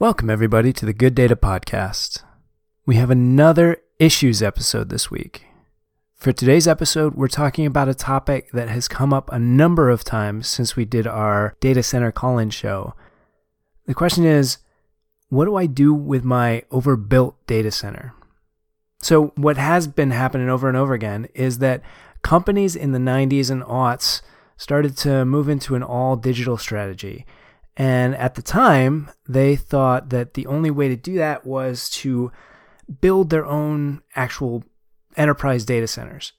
Welcome, everybody, to the Good Data Podcast. We have another issues episode this week. For today's episode, we're talking about a topic that has come up a number of times since we did our data center call in show. The question is what do I do with my overbuilt data center? So, what has been happening over and over again is that companies in the 90s and aughts started to move into an all digital strategy. And at the time, they thought that the only way to do that was to build their own actual enterprise data centers.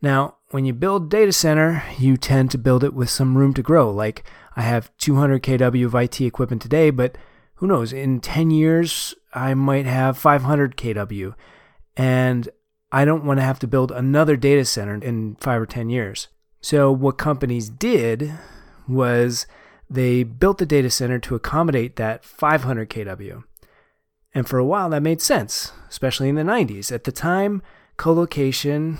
Now, when you build data center, you tend to build it with some room to grow. Like I have 200 kW of IT equipment today, but who knows, in 10 years, I might have 500 kW. And I don't want to have to build another data center in five or 10 years. So, what companies did was they built the data center to accommodate that 500 kW. And for a while, that made sense, especially in the 90s. At the time, colocation,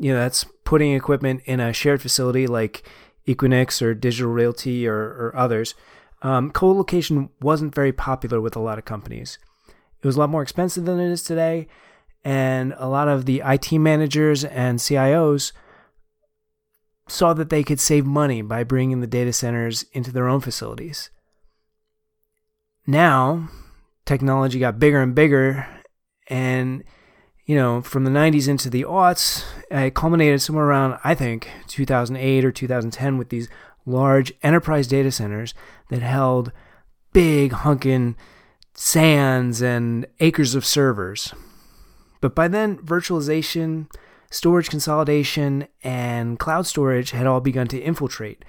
you know, that's putting equipment in a shared facility like Equinix or Digital Realty or, or others. Um, co-location wasn't very popular with a lot of companies. It was a lot more expensive than it is today, and a lot of the IT managers and CIOs saw that they could save money by bringing the data centers into their own facilities. Now, technology got bigger and bigger, and you know, from the 90s into the aughts, it culminated somewhere around, I think, 2008 or 2010 with these large enterprise data centers that held big hunkin' SANs and acres of servers. But by then, virtualization, storage consolidation, and cloud storage had all begun to infiltrate.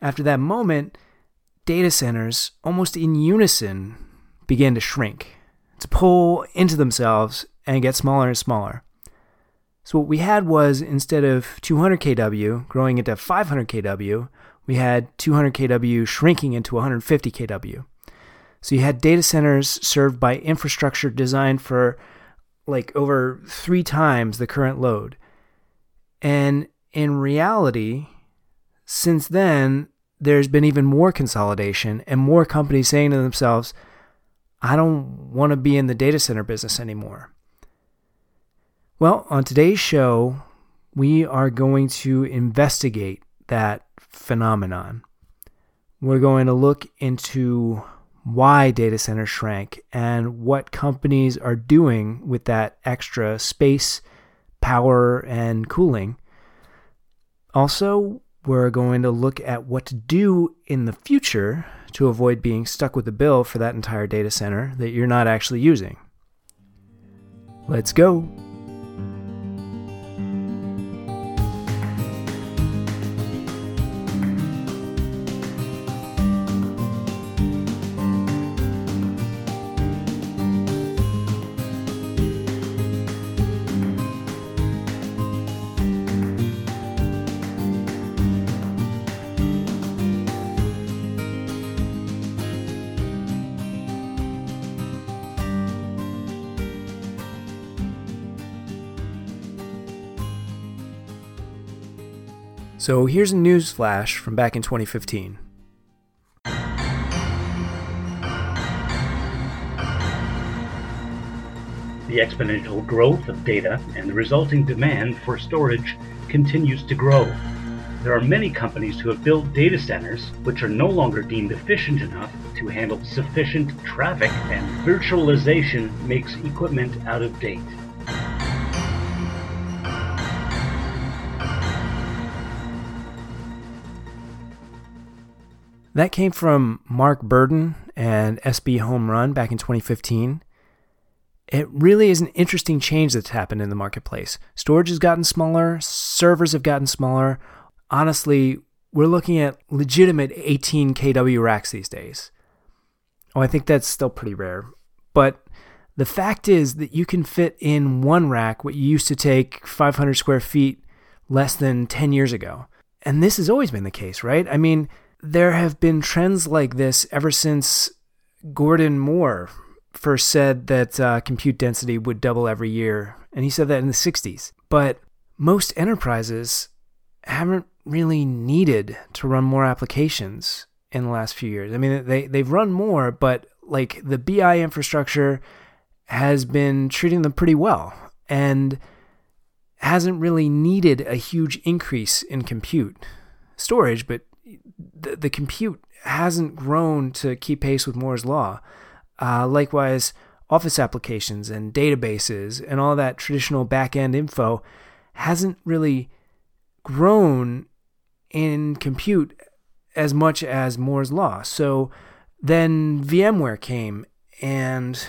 After that moment, data centers, almost in unison, began to shrink, to pull into themselves and get smaller and smaller. So, what we had was instead of 200 kW growing into 500 kW, we had 200 kW shrinking into 150 kW. So, you had data centers served by infrastructure designed for like over three times the current load. And in reality, since then, there's been even more consolidation and more companies saying to themselves, I don't want to be in the data center business anymore. Well, on today's show, we are going to investigate that phenomenon. We're going to look into why data centers shrank and what companies are doing with that extra space, power, and cooling. Also, we're going to look at what to do in the future to avoid being stuck with a bill for that entire data center that you're not actually using. Let's go. So here's a news flash from back in 2015. The exponential growth of data and the resulting demand for storage continues to grow. There are many companies who have built data centers which are no longer deemed efficient enough to handle sufficient traffic, and virtualization makes equipment out of date. That came from Mark Burden and SB Home Run back in 2015. It really is an interesting change that's happened in the marketplace. Storage has gotten smaller, servers have gotten smaller. Honestly, we're looking at legitimate 18 kW racks these days. Oh, I think that's still pretty rare. But the fact is that you can fit in one rack what you used to take 500 square feet less than 10 years ago. And this has always been the case, right? I mean, there have been trends like this ever since Gordon Moore first said that uh, compute density would double every year. And he said that in the 60s. But most enterprises haven't really needed to run more applications in the last few years. I mean, they, they've run more, but like the BI infrastructure has been treating them pretty well and hasn't really needed a huge increase in compute storage, but the, the compute hasn't grown to keep pace with Moore's Law. Uh, likewise, Office applications and databases and all that traditional back end info hasn't really grown in compute as much as Moore's Law. So then VMware came, and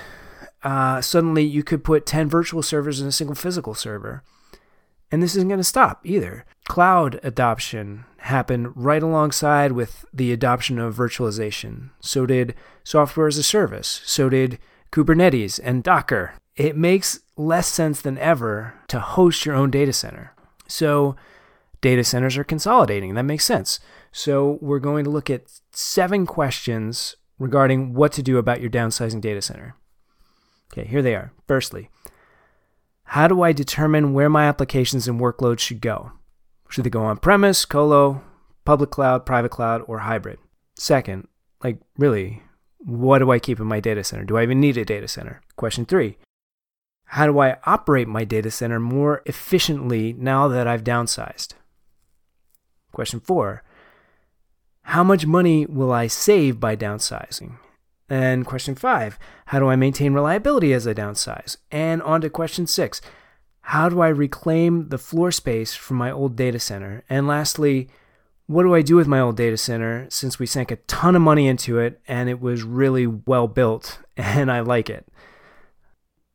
uh, suddenly you could put 10 virtual servers in a single physical server. And this isn't going to stop either. Cloud adoption happened right alongside with the adoption of virtualization. So did software as a service. So did Kubernetes and Docker. It makes less sense than ever to host your own data center. So data centers are consolidating. That makes sense. So we're going to look at seven questions regarding what to do about your downsizing data center. Okay, here they are. Firstly, how do I determine where my applications and workloads should go? Should they go on premise, colo, public cloud, private cloud, or hybrid? Second, like really, what do I keep in my data center? Do I even need a data center? Question three, how do I operate my data center more efficiently now that I've downsized? Question four, how much money will I save by downsizing? And question five, how do I maintain reliability as I downsize? And on to question six, how do I reclaim the floor space from my old data center? And lastly, what do I do with my old data center since we sank a ton of money into it and it was really well built and I like it?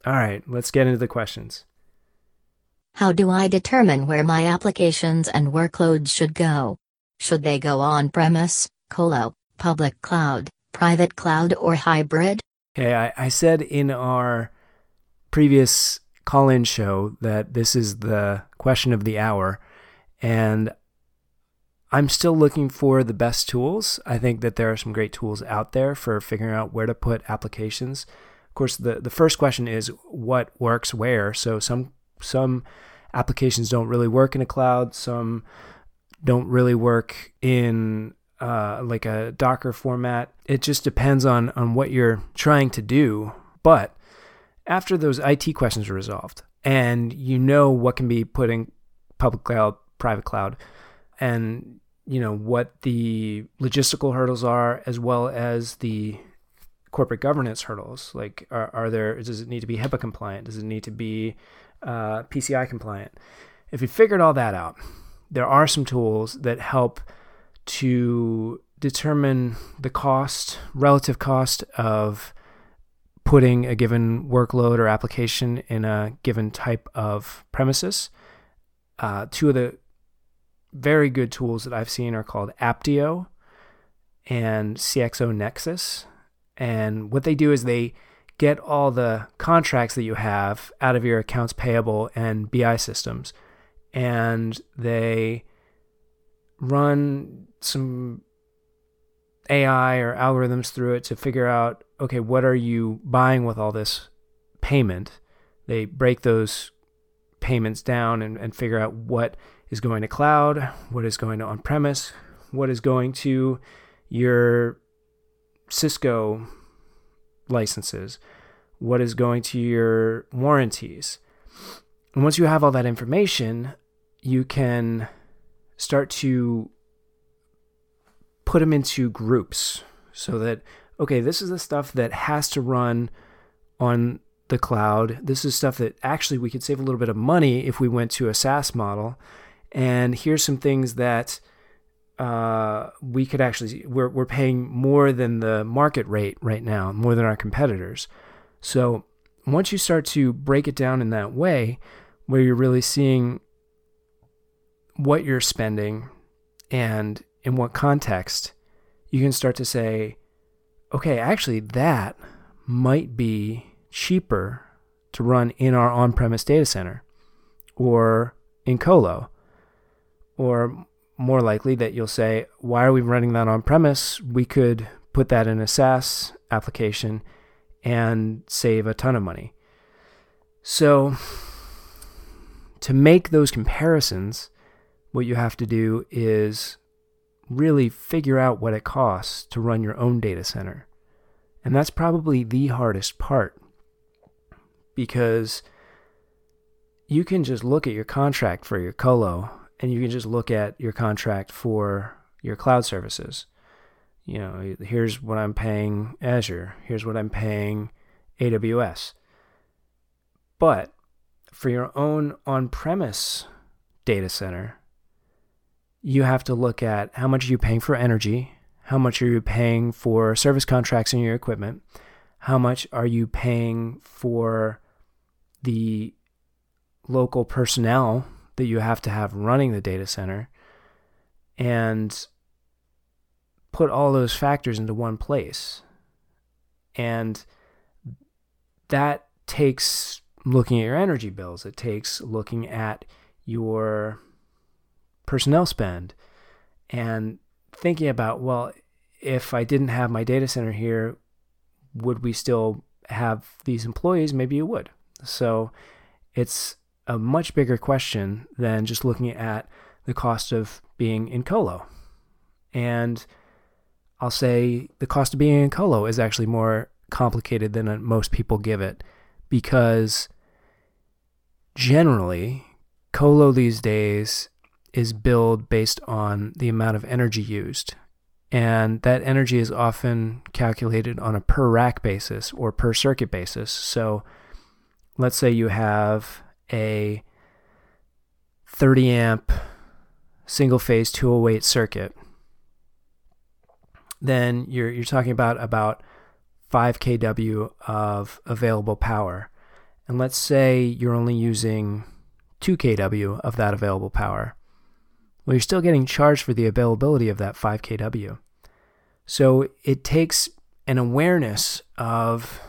All right, let's get into the questions. How do I determine where my applications and workloads should go? Should they go on premise, colo, public cloud, private cloud, or hybrid? Okay, I, I said in our previous call in show that this is the question of the hour, and I'm still looking for the best tools. I think that there are some great tools out there for figuring out where to put applications. Of course, the, the first question is what works where. So some some applications don't really work in a cloud, some don't really work in uh, like a Docker format. It just depends on on what you're trying to do. But after those IT questions are resolved, and you know what can be put in public cloud, private cloud, and you know what the logistical hurdles are, as well as the corporate governance hurdles. Like, are, are there? Does it need to be HIPAA compliant? Does it need to be uh, PCI compliant? If you figured all that out, there are some tools that help to determine the cost, relative cost of putting a given workload or application in a given type of premises. Uh, two of the very good tools that I've seen are called Apptio and CXO Nexus. And what they do is they get all the contracts that you have out of your accounts payable and BI systems and they run some AI or algorithms through it to figure out okay, what are you buying with all this payment? They break those payments down and, and figure out what is going to cloud, what is going to on premise, what is going to your Cisco licenses, what is going to your warranties. And once you have all that information, you can start to put them into groups so that okay this is the stuff that has to run on the cloud. This is stuff that actually we could save a little bit of money if we went to a SaaS model. And here's some things that uh, we could actually we're, we're paying more than the market rate right now more than our competitors. So once you start to break it down in that way where you're really seeing what you're spending and in what context, you can start to say, okay, actually, that might be cheaper to run in our on premise data center or in Colo. Or more likely that you'll say, why are we running that on premise? We could put that in a SaaS application and save a ton of money. So, to make those comparisons, what you have to do is really figure out what it costs to run your own data center And that's probably the hardest part because you can just look at your contract for your colo and you can just look at your contract for your cloud services. You know, here's what I'm paying Azure, here's what I'm paying AWS. But for your own on premise data center, you have to look at how much are you paying for energy, how much are you paying for service contracts in your equipment, how much are you paying for the local personnel that you have to have running the data center, and put all those factors into one place. And that takes looking at your energy bills, it takes looking at your personnel spend and thinking about, well, if I didn't have my data center here, would we still have these employees? Maybe you would. So it's a much bigger question than just looking at the cost of being in colo. And I'll say the cost of being in colo is actually more complicated than most people give it because generally colo these days is billed based on the amount of energy used and that energy is often calculated on a per rack basis or per circuit basis so let's say you have a 30 amp single phase 208 circuit then you're you're talking about about 5 kW of available power. And let's say you're only using 2 kW of that available power. Well, you're still getting charged for the availability of that 5 kW. So it takes an awareness of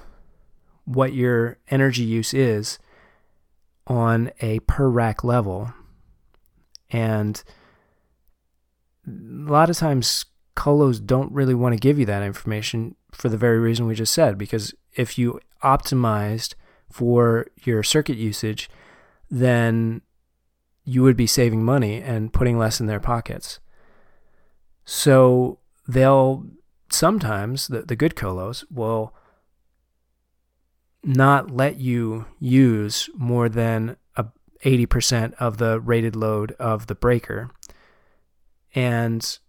what your energy use is on a per rack level. And a lot of times colos don't really want to give you that information for the very reason we just said because if you optimized for your circuit usage then you would be saving money and putting less in their pockets. So they'll sometimes the, the good colos will not let you use more than a 80% of the rated load of the breaker. And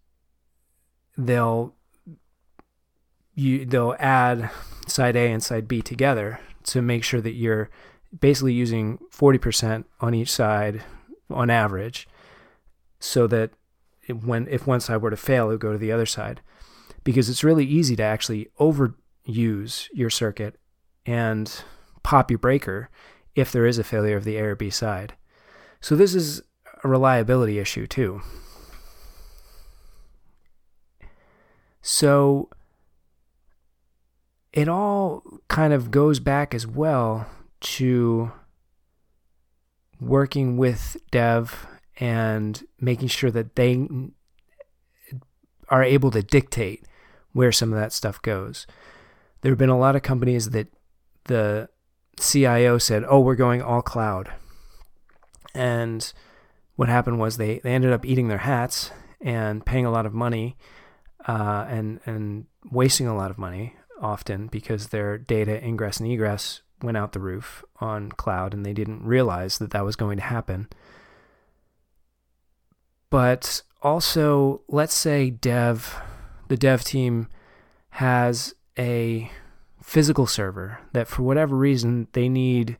they'll you they'll add side A and side B together to make sure that you're basically using 40% on each side on average so that it, when if one side were to fail it would go to the other side because it's really easy to actually overuse your circuit and pop your breaker if there is a failure of the A or B side. So this is a reliability issue too. So it all kind of goes back as well to working with dev and making sure that they are able to dictate where some of that stuff goes. There have been a lot of companies that the CIO said, "Oh, we're going all cloud," and what happened was they they ended up eating their hats and paying a lot of money uh, and and wasting a lot of money often because their data ingress and egress went out the roof on cloud and they didn't realize that that was going to happen. But also, let's say dev, the dev team has a physical server that for whatever reason they need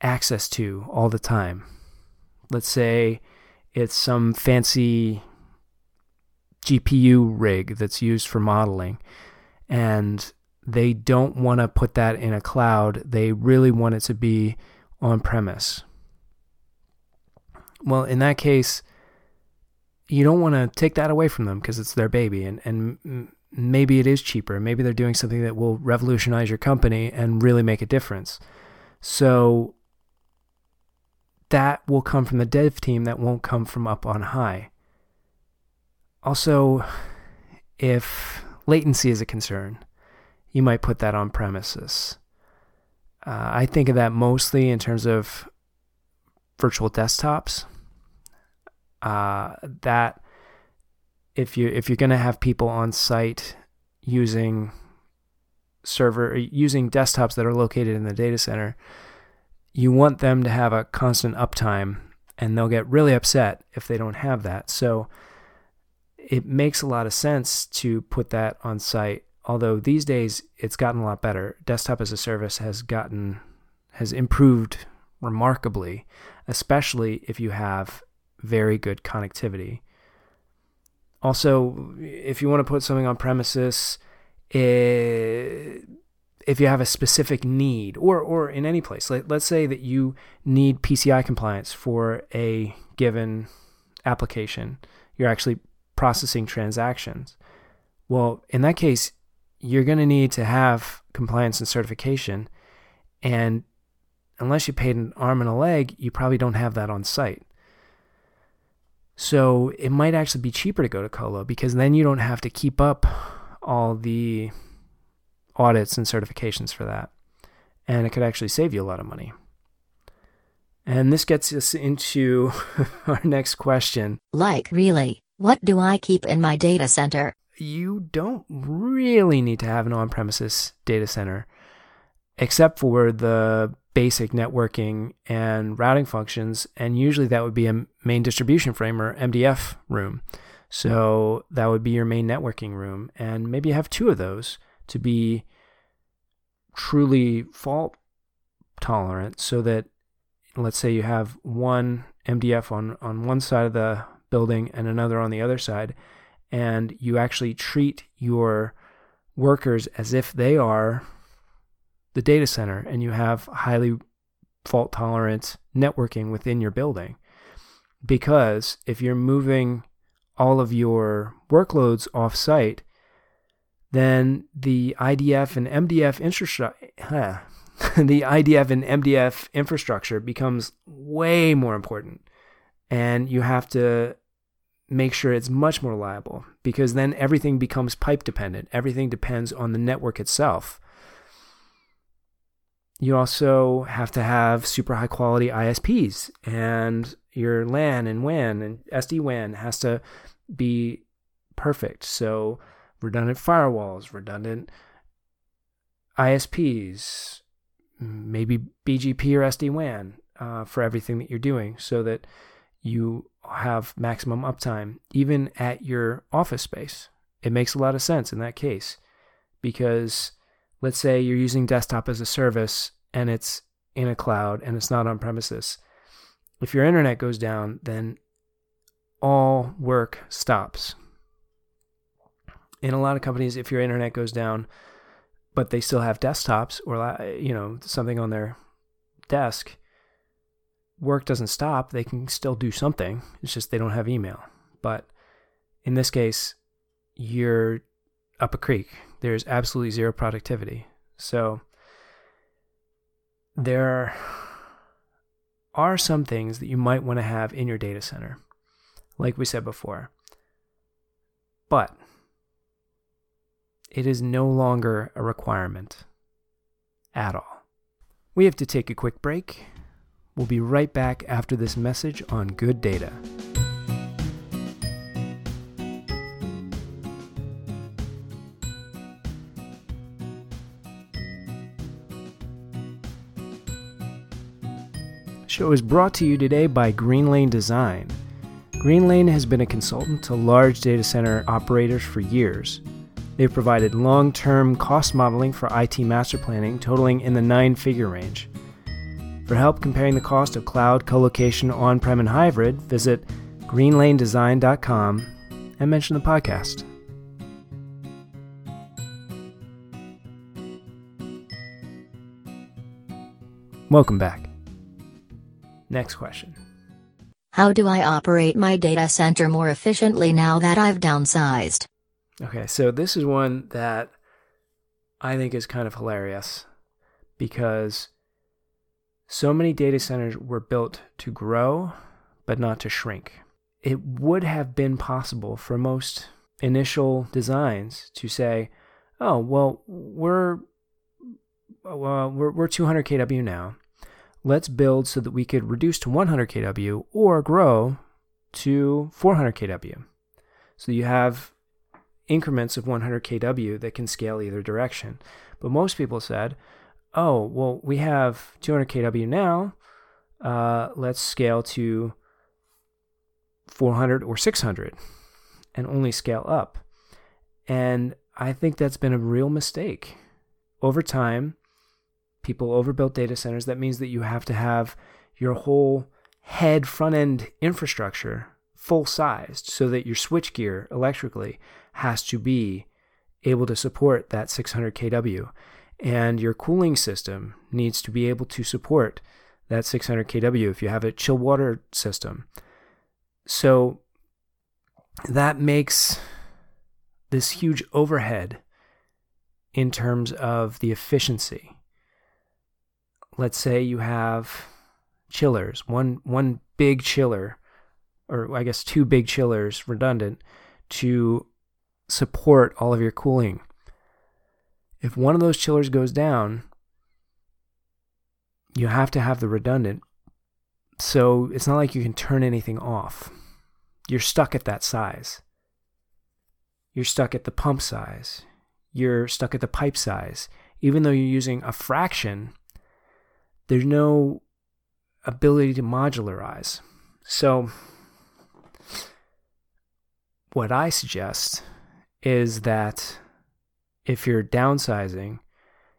access to all the time. Let's say it's some fancy GPU rig that's used for modeling. And they don't want to put that in a cloud. They really want it to be on premise. Well, in that case, you don't want to take that away from them because it's their baby. And, and maybe it is cheaper. Maybe they're doing something that will revolutionize your company and really make a difference. So that will come from the dev team, that won't come from up on high. Also, if latency is a concern, you might put that on premises. Uh, I think of that mostly in terms of virtual desktops. Uh, that if you if you're going to have people on site using server using desktops that are located in the data center, you want them to have a constant uptime and they'll get really upset if they don't have that. So it makes a lot of sense to put that on site. Although these days it's gotten a lot better. Desktop as a service has gotten has improved remarkably, especially if you have very good connectivity. Also, if you want to put something on premises, it, if you have a specific need or or in any place let, let's say that you need PCI compliance for a given application you're actually processing transactions well in that case you're going to need to have compliance and certification and unless you paid an arm and a leg you probably don't have that on site so it might actually be cheaper to go to colo because then you don't have to keep up all the audits and certifications for that. And it could actually save you a lot of money. And this gets us into our next question. Like, really, what do I keep in my data center? You don't really need to have an on premises data center, except for the basic networking and routing functions. And usually that would be a main distribution frame or MDF room. So that would be your main networking room. And maybe you have two of those to be truly fault tolerant so that let's say you have one MDF on, on one side of the building and another on the other side, and you actually treat your workers as if they are the data center and you have highly fault tolerant networking within your building. Because if you're moving all of your workloads off site, then the IDF and MDF infrastructure, huh, the IDF and MDF infrastructure becomes way more important. And you have to make sure it's much more reliable because then everything becomes pipe dependent. Everything depends on the network itself. You also have to have super high quality ISPs and your LAN and WAN and SD WAN has to be perfect. So redundant firewalls, redundant ISPs, maybe BGP or SD WAN uh, for everything that you're doing so that you have maximum uptime, even at your office space. It makes a lot of sense in that case because let's say you're using desktop as a service and it's in a cloud and it's not on premises. If your internet goes down, then all work stops. In a lot of companies, if your internet goes down, but they still have desktops or you know something on their desk, work doesn't stop. They can still do something. It's just they don't have email. But in this case, you're up a creek. There's absolutely zero productivity. So there are some things that you might want to have in your data center like we said before. But it is no longer a requirement at all. We have to take a quick break. We'll be right back after this message on good data. Show is brought to you today by Green Lane Design. Greenlane has been a consultant to large data center operators for years. They've provided long term cost modeling for IT master planning totaling in the nine figure range. For help comparing the cost of cloud, colocation, on prem, and hybrid, visit greenlanedesign.com and mention the podcast. Welcome back. Next question. How do I operate my data center more efficiently now that I've downsized? Okay, so this is one that I think is kind of hilarious because so many data centers were built to grow, but not to shrink. It would have been possible for most initial designs to say, oh, well, we're, uh, we're, we're 200 kW now let's build so that we could reduce to 100 kW or grow to 400 kW. So you have increments of 100 kW that can scale either direction. But most people said, oh, well, we have 200 kW now. Uh, let's scale to 400 or 600 and only scale up. And I think that's been a real mistake. Over time, people overbuilt data centers. That means that you have to have your whole head front end infrastructure full sized so that your switchgear electrically has to be able to support that 600 kW. And your cooling system needs to be able to support that 600 kW if you have a chill water system. So that makes this huge overhead in terms of the efficiency. Let's say you have chillers, one one big chiller or I guess two big chillers redundant to support all of your cooling. If one of those chillers goes down, you have to have the redundant. So it's not like you can turn anything off. You're stuck at that size. You're stuck at the pump size. You're stuck at the pipe size. Even though you're using a fraction, there's no ability to modularize. So, what I suggest is that if you're downsizing,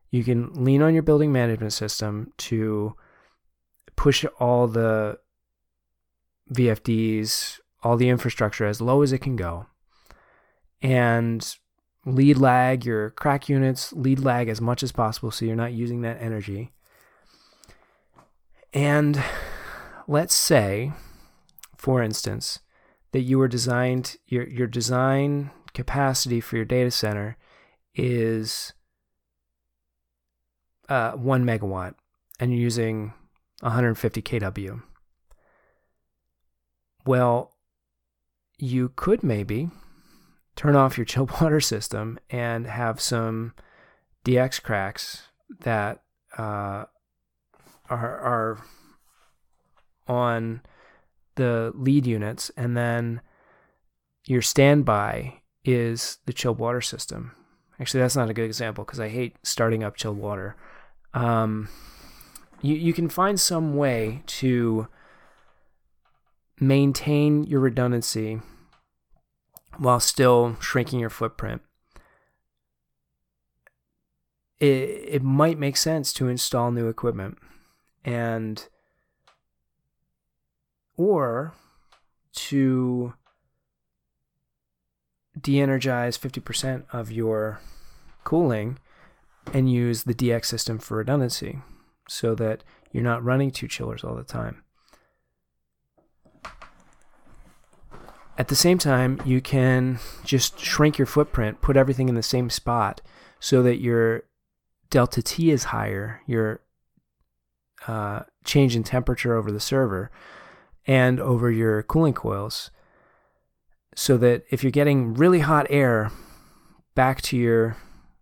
you can lean on your building management system to push all the VFDs, all the infrastructure as low as it can go, and lead lag your CRAC units, lead lag as much as possible so you're not using that energy. And let's say, for instance, that you were designed your your design capacity for your data center is uh, one megawatt, and you're using 150 kW. Well, you could maybe turn off your chill water system and have some DX CRACs that uh, are are on the lead units, and then your standby is the chilled water system. Actually, that's not a good example because I hate starting up chilled water. Um, you you can find some way to maintain your redundancy while still shrinking your footprint. It it might make sense to install new equipment and or to de-energize 50% of your cooling and use the DX system for redundancy so that you're not running two chillers all the time. At the same time, you can just shrink your footprint, put everything in the same spot so that your delta T is higher, your uh, change in temperature over the server, and over your cooling coils so that if you're getting really hot air back to your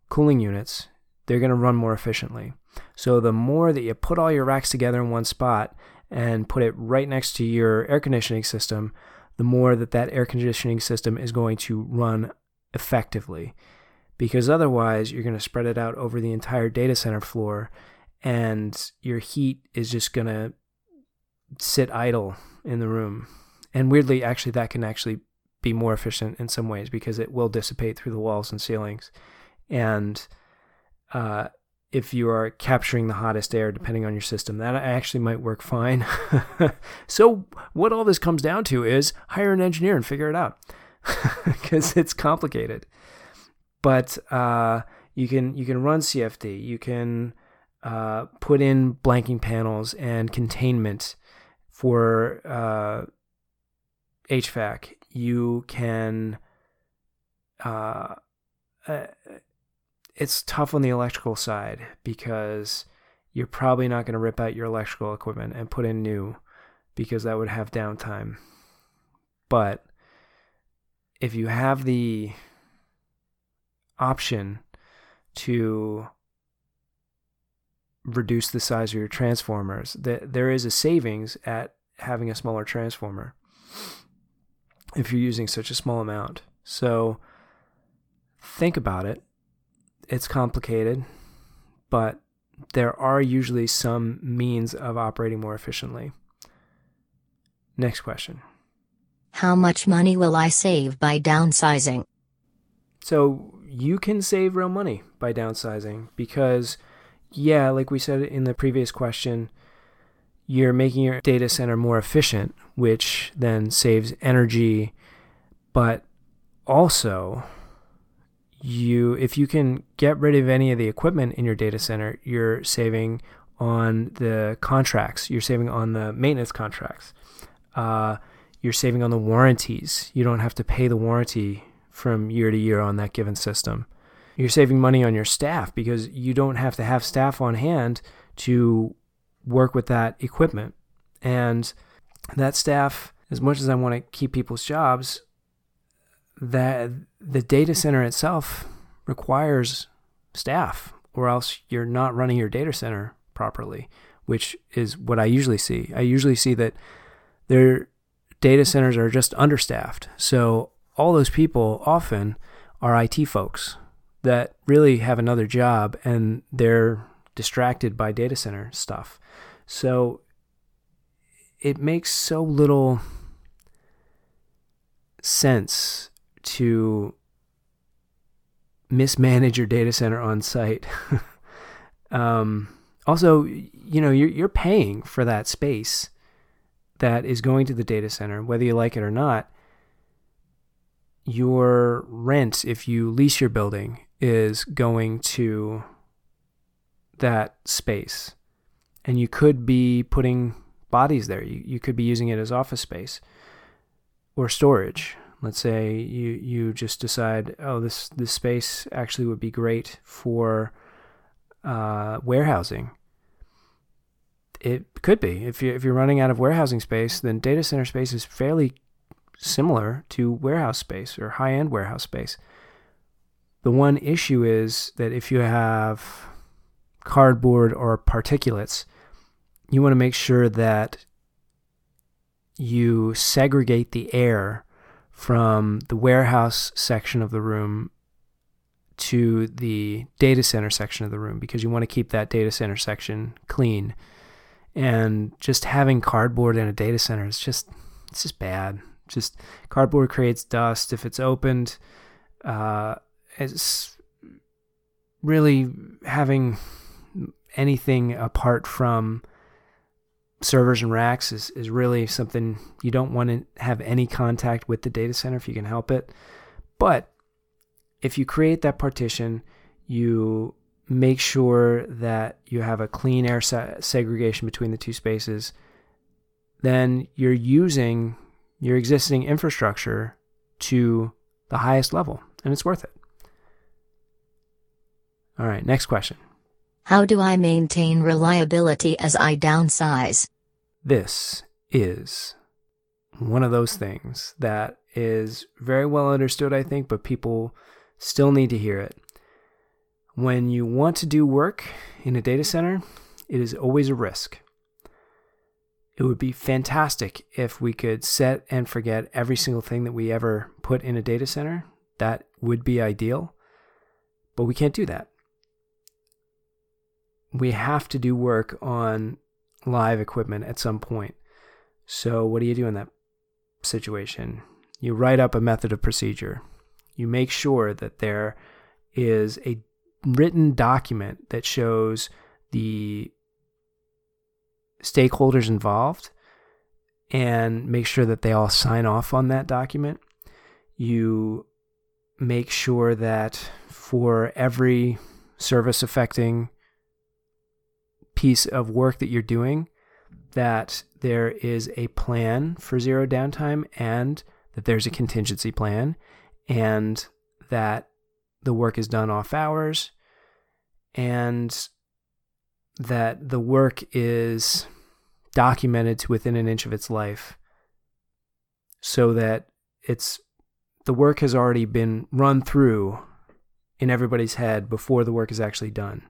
cooling units, they're going to run more efficiently. So the more that you put all your racks together in one spot and put it right next to your air conditioning system, the more that that air conditioning system is going to run effectively. Because otherwise, you're going to spread it out over the entire data center floor and your heat is just going to sit idle in the room. And weirdly, actually, that can actually be more efficient in some ways because it will dissipate through the walls and ceilings. And uh, if you are capturing the hottest air, depending on your system, that actually might work fine. so, what all this comes down to is hire an engineer and figure it out because it's complicated. But uh, you can you can run CFD. You can uh, put in blanking panels and containment for uh, HVAC, you can. Uh, uh, it's tough on the electrical side because you're probably not going to rip out your electrical equipment and put in new because that would have downtime. But if you have the option to reduce the size of your transformers. That there is a savings at having a smaller transformer if you're using such a small amount. So think about it, it's complicated, but there are usually some means of operating more efficiently. Next question. How much money will I save by downsizing? So you can save real money by downsizing because, yeah, like we said in the previous question, you're making your data center more efficient, which then saves energy, but also you if you can get rid of any of the equipment in your data center, you're saving on the contracts, you're saving on the maintenance contracts. Uh, you're saving on the warranties. You don't have to pay the warranty from year to year on that given system. You're saving money on your staff because you don't have to have staff on hand to work with that equipment. And that staff, as much as I want to keep people's jobs, that the data center itself requires staff, or else you're not running your data center properly, which is what I usually see. I usually see that their data centers are just understaffed. So all those people often are IT folks that really have another job and they're distracted by data center stuff. So it makes so little sense to mismanage your data center on site. um, also, you know, you're, you're paying for that space that is going to the data center, whether you like it or not. Your rent, if you lease your building, is going to that space. And you could be putting bodies there. You, you could be using it as office space or storage. Let's say you, you just decide, oh, this, this space actually would be great for uh, warehousing. It could be. If, you, if you're running out of warehousing space, then data center space is fairly similar to warehouse space or high end warehouse space. The one issue is that if you have cardboard or particulates, you want to make sure that you segregate the air from the warehouse section of the room to the data center section of the room because you want to keep that data center section clean. And just having cardboard in a data center is just it's just bad. Just cardboard creates dust if it's opened. Uh, it's really having anything apart from servers and racks is, is really something you don't want to have any contact with the data center if you can help it. But if you create that partition, you make sure that you have a clean air se- segregation between the two spaces, then you're using your existing infrastructure to the highest level, and it's worth it. All right, next question. How do I maintain reliability as I downsize? This is one of those things that is very well understood, I think, but people still need to hear it. When you want to do work in a data center, it is always a risk. It would be fantastic if we could set and forget every single thing that we ever put in a data center. That would be ideal, but we can't do that we have to do work on live equipment at some point. So, what do you do in that situation? You write up a method of procedure. You make sure that there is a written document that shows the stakeholders involved and make sure that they all sign off on that document. You make sure that for every service affecting piece of work that you're doing that there is a plan for zero downtime and that there's a contingency plan and that the work is done off hours and that the work is documented to within an inch of its life so that it's the work has already been run through in everybody's head before the work is actually done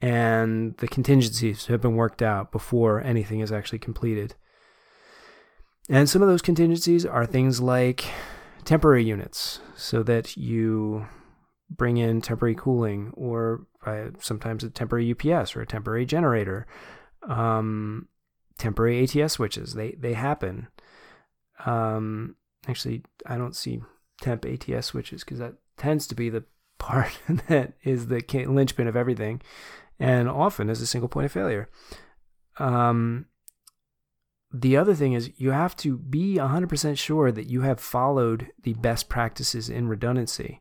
and the contingencies have been worked out before anything is actually completed. And some of those contingencies are things like temporary units so that you bring in temporary cooling or uh, sometimes a temporary UPS or a temporary generator, um, temporary ATS switches. They they happen. Um, actually, I don't see temp ATS switches because that tends to be the part that is the linchpin of everything, and often as a single point of failure. Um, the other thing is you have to be 100% sure that you have followed the best practices in redundancy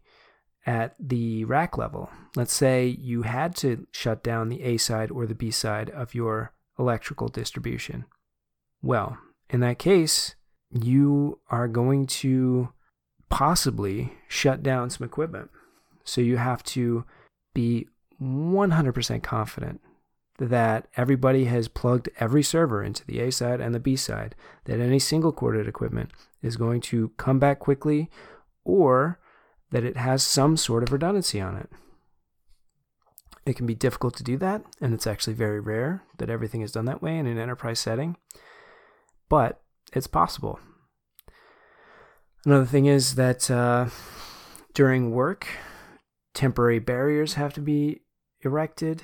at the rack level. Let's say you had to shut down the A side or the B side of your electrical distribution. Well, in that case, you are going to possibly shut down some equipment. So you have to be 100% confident that everybody has plugged every server into the A side and the B side, that any single corded equipment is going to come back quickly, or that it has some sort of redundancy on it. It can be difficult to do that, and it's actually very rare that everything is done that way in an enterprise setting, but it's possible. Another thing is that uh, during work, temporary barriers have to be erected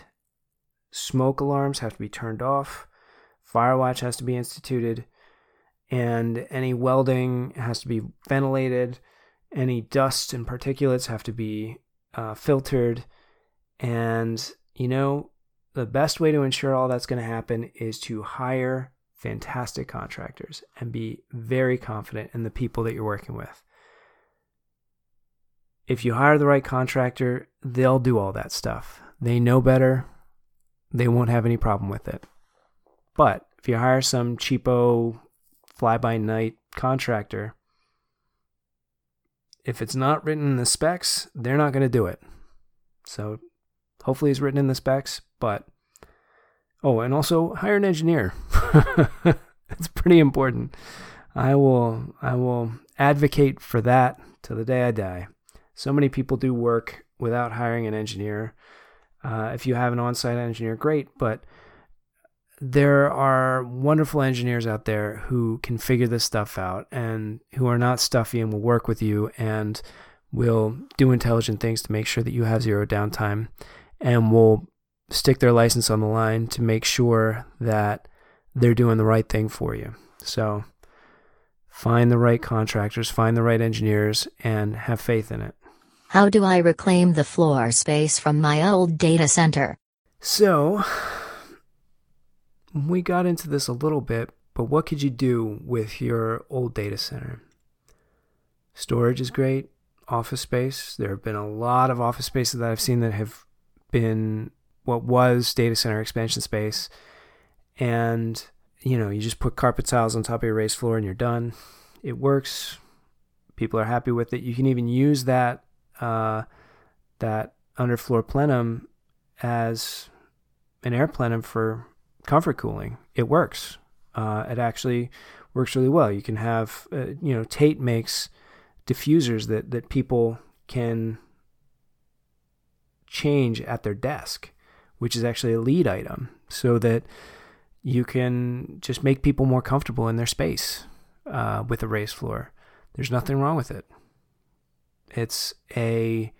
smoke alarms have to be turned off, fire watch has to be instituted, and any welding has to be ventilated. Any dust and particulates have to be uh, filtered. And, you know, the best way to ensure all that's going to happen is to hire fantastic contractors and be very confident in the people that you're working with. If you hire the right contractor, they'll do all that stuff. They know better, they won't have any problem with it. But if you hire some cheapo fly by night contractor, if it's not written in the specs, they're not going to do it. So hopefully it's written in the specs, but oh, and also hire an engineer. It's pretty important. I will I will advocate for that to the day I die. So many people do work without hiring an engineer uh, if you have an on site engineer, great, but there are wonderful engineers out there who can figure this stuff out and who are not stuffy and will work with you and will do intelligent things to make sure that you have zero downtime and will stick their license on the line to make sure that they're doing the right thing for you. So find the right contractors, find the right engineers, and have faith in it. How do I reclaim the floor space from my old data center? So, we got into this a little bit, but what could you do with your old data center? Storage is great, office space. There have been a lot of office spaces that I've seen that have been what was data center expansion space. And, you know, you just put carpet tiles on top of your raised floor and you're done. It works. People are happy with it. You can even use that uh, that underfloor plenum as an air plenum for comfort cooling. It works. Uh, it actually works really well. You can have, uh, you know, Tate makes diffusers that, that people can change at their desk, which is actually a LEED item, so that you can just make people more comfortable in their space uh, with a raised floor. There's nothing wrong with it. It's a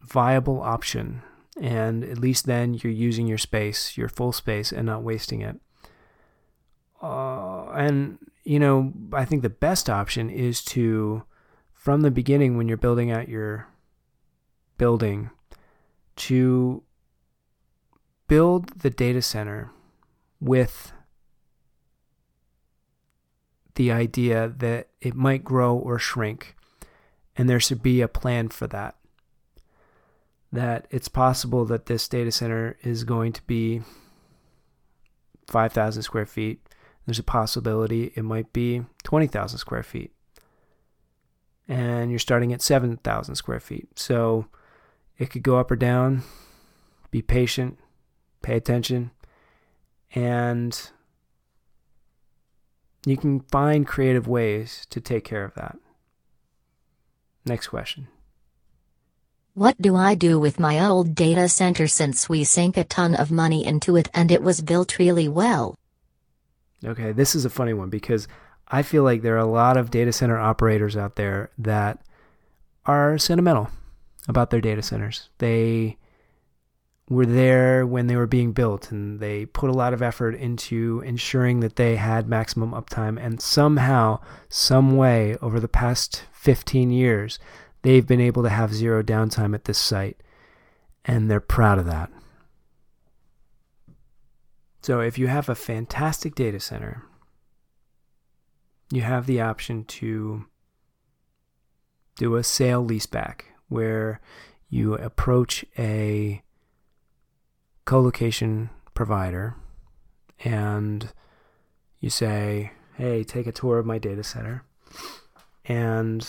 viable option. And at least then you're using your space, your full space, and not wasting it. Uh, and, you know, I think the best option is to, from the beginning, when you're building out your building, to build the data center with the idea that it might grow or shrink and there should be a plan for that. That it's possible that this data center is going to be 5,000 square feet. There's a possibility it might be 20,000 square feet. And you're starting at 7,000 square feet. So it could go up or down. Be patient, pay attention, and you can find creative ways to take care of that. Next question. What do I do with my old data center since we sank a ton of money into it and it was built really well? Okay, this is a funny one because I feel like there are a lot of data center operators out there that are sentimental about their data centers. They were there when they were being built and they put a lot of effort into ensuring that they had maximum uptime and somehow some way over the past 15 years they've been able to have zero downtime at this site and they're proud of that so if you have a fantastic data center you have the option to do a sale leaseback where you approach a co-location provider and you say, "Hey, take a tour of my data center." And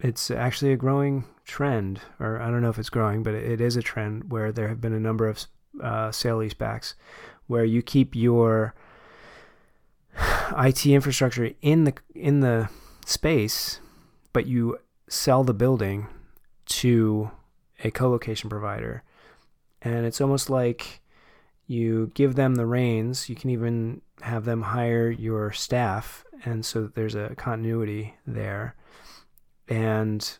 it's actually a growing trend, or I don't know if it's growing, but it is a trend where there have been a number of uh, sale leasebacks where you keep your IT infrastructure in the in the space, but you sell the building to a co-location provider. And it's almost like you give them the reins. You can even have them hire your staff, and so there's a continuity there. And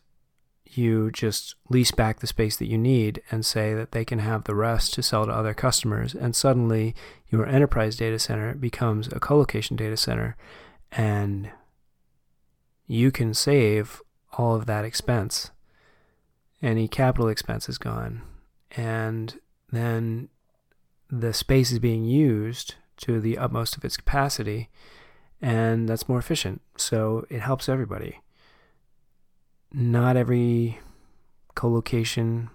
you just lease back the space that you need and say that they can have the rest to sell to other customers. And suddenly, your enterprise data center becomes a co-location data center, and you can save all of that expense. Any capital expense is gone and then the space is being used to the utmost of its capacity, and that's more efficient. So it helps everybody. Not every co-location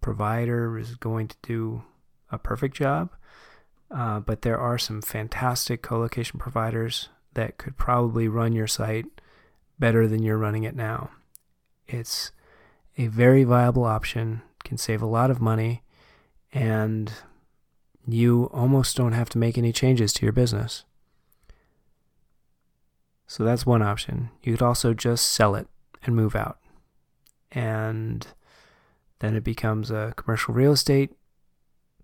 provider is going to do a perfect job, uh, but there are some fantastic co-location providers that could probably run your site better than you're running it now. It's a very viable option can save a lot of money, and you almost don't have to make any changes to your business. So that's one option. You could also just sell it and move out. And then it becomes a commercial real estate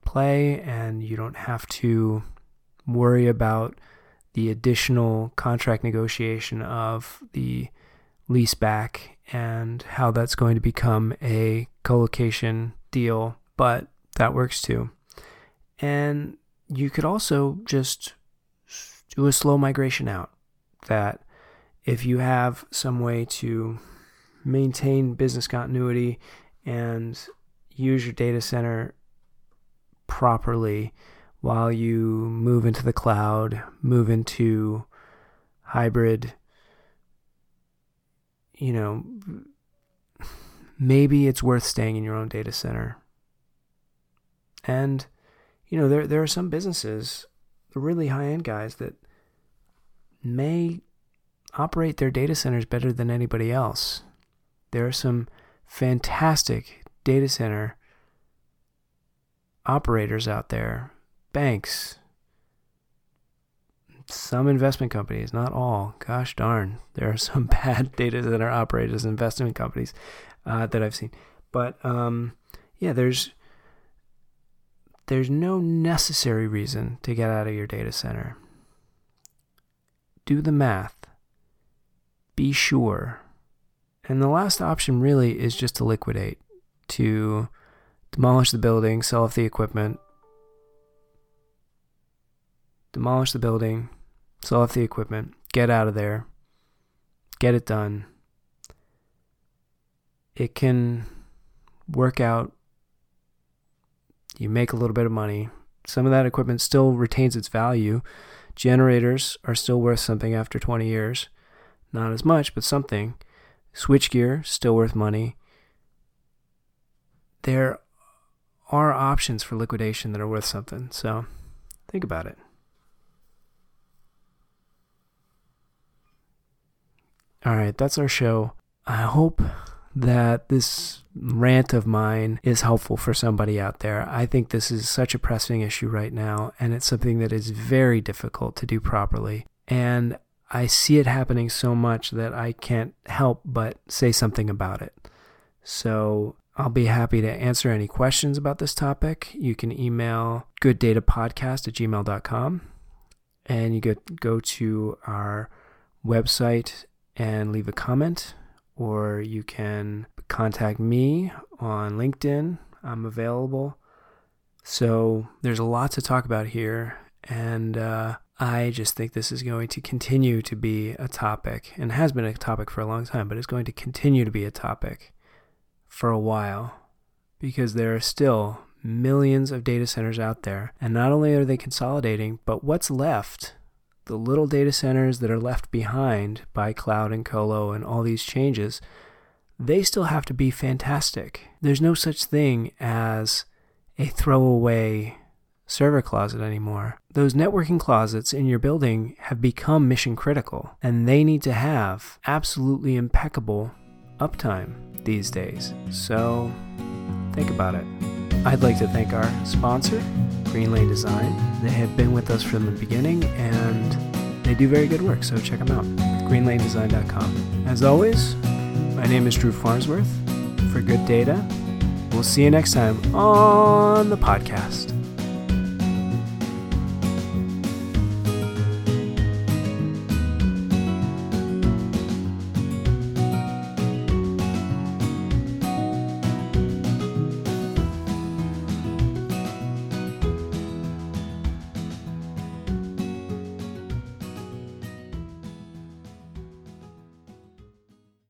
play, and you don't have to worry about the additional contract negotiation of the lease back and how that's going to become a co-location deal, but that works too. And you could also just do a slow migration out that if you have some way to maintain business continuity and use your data center properly while you move into the cloud, move into hybrid you know, maybe it's worth staying in your own data center. And, you know, there, there are some businesses, really high end guys, that may operate their data centers better than anybody else. There are some fantastic data center operators out there, banks, some investment companies, not all. Gosh darn, there are some bad data center operators, investment companies uh, that I've seen. But um, yeah, there's there's no necessary reason to get out of your data center. Do the math. Be sure. And the last option really is just to liquidate, to demolish the building, sell off the equipment, demolish the building, sell off the equipment, get out of there, get it done. It can work out. You make a little bit of money. Some of that equipment still retains its value. Generators are still worth something after 20 years. Not as much, but something. Switchgear, still worth money. There are options for liquidation that are worth something. So think about it. All right, that's our show. I hope that this rant of mine is helpful for somebody out there. I think this is such a pressing issue right now, and it's something that is very difficult to do properly. And I see it happening so much that I can't help but say something about it. So I'll be happy to answer any questions about this topic. You can email gooddatapodcast at gmail.com and you go, go to our website and leave a comment, or you can contact me on LinkedIn. I'm available. So there's a lot to talk about here, and uh, I just think this is going to continue to be a topic, and has been a topic for a long time, but it's going to continue to be a topic for a while because there are still millions of data centers out there. And not only are they consolidating, but what's left, the little data centers that are left behind by cloud and colo and all these changes, they still have to be fantastic. There's no such thing as a throwaway server closet anymore. Those networking closets in your building have become mission critical, and they need to have absolutely impeccable uptime these days. So think about it. I'd like to thank our sponsor, Greenlane Design. They have been with us from the beginning and they do very good work, so check them out. greenlanedesign.com. As always, my name is Drew Farnsworth for Good Data. We'll see you next time on the podcast.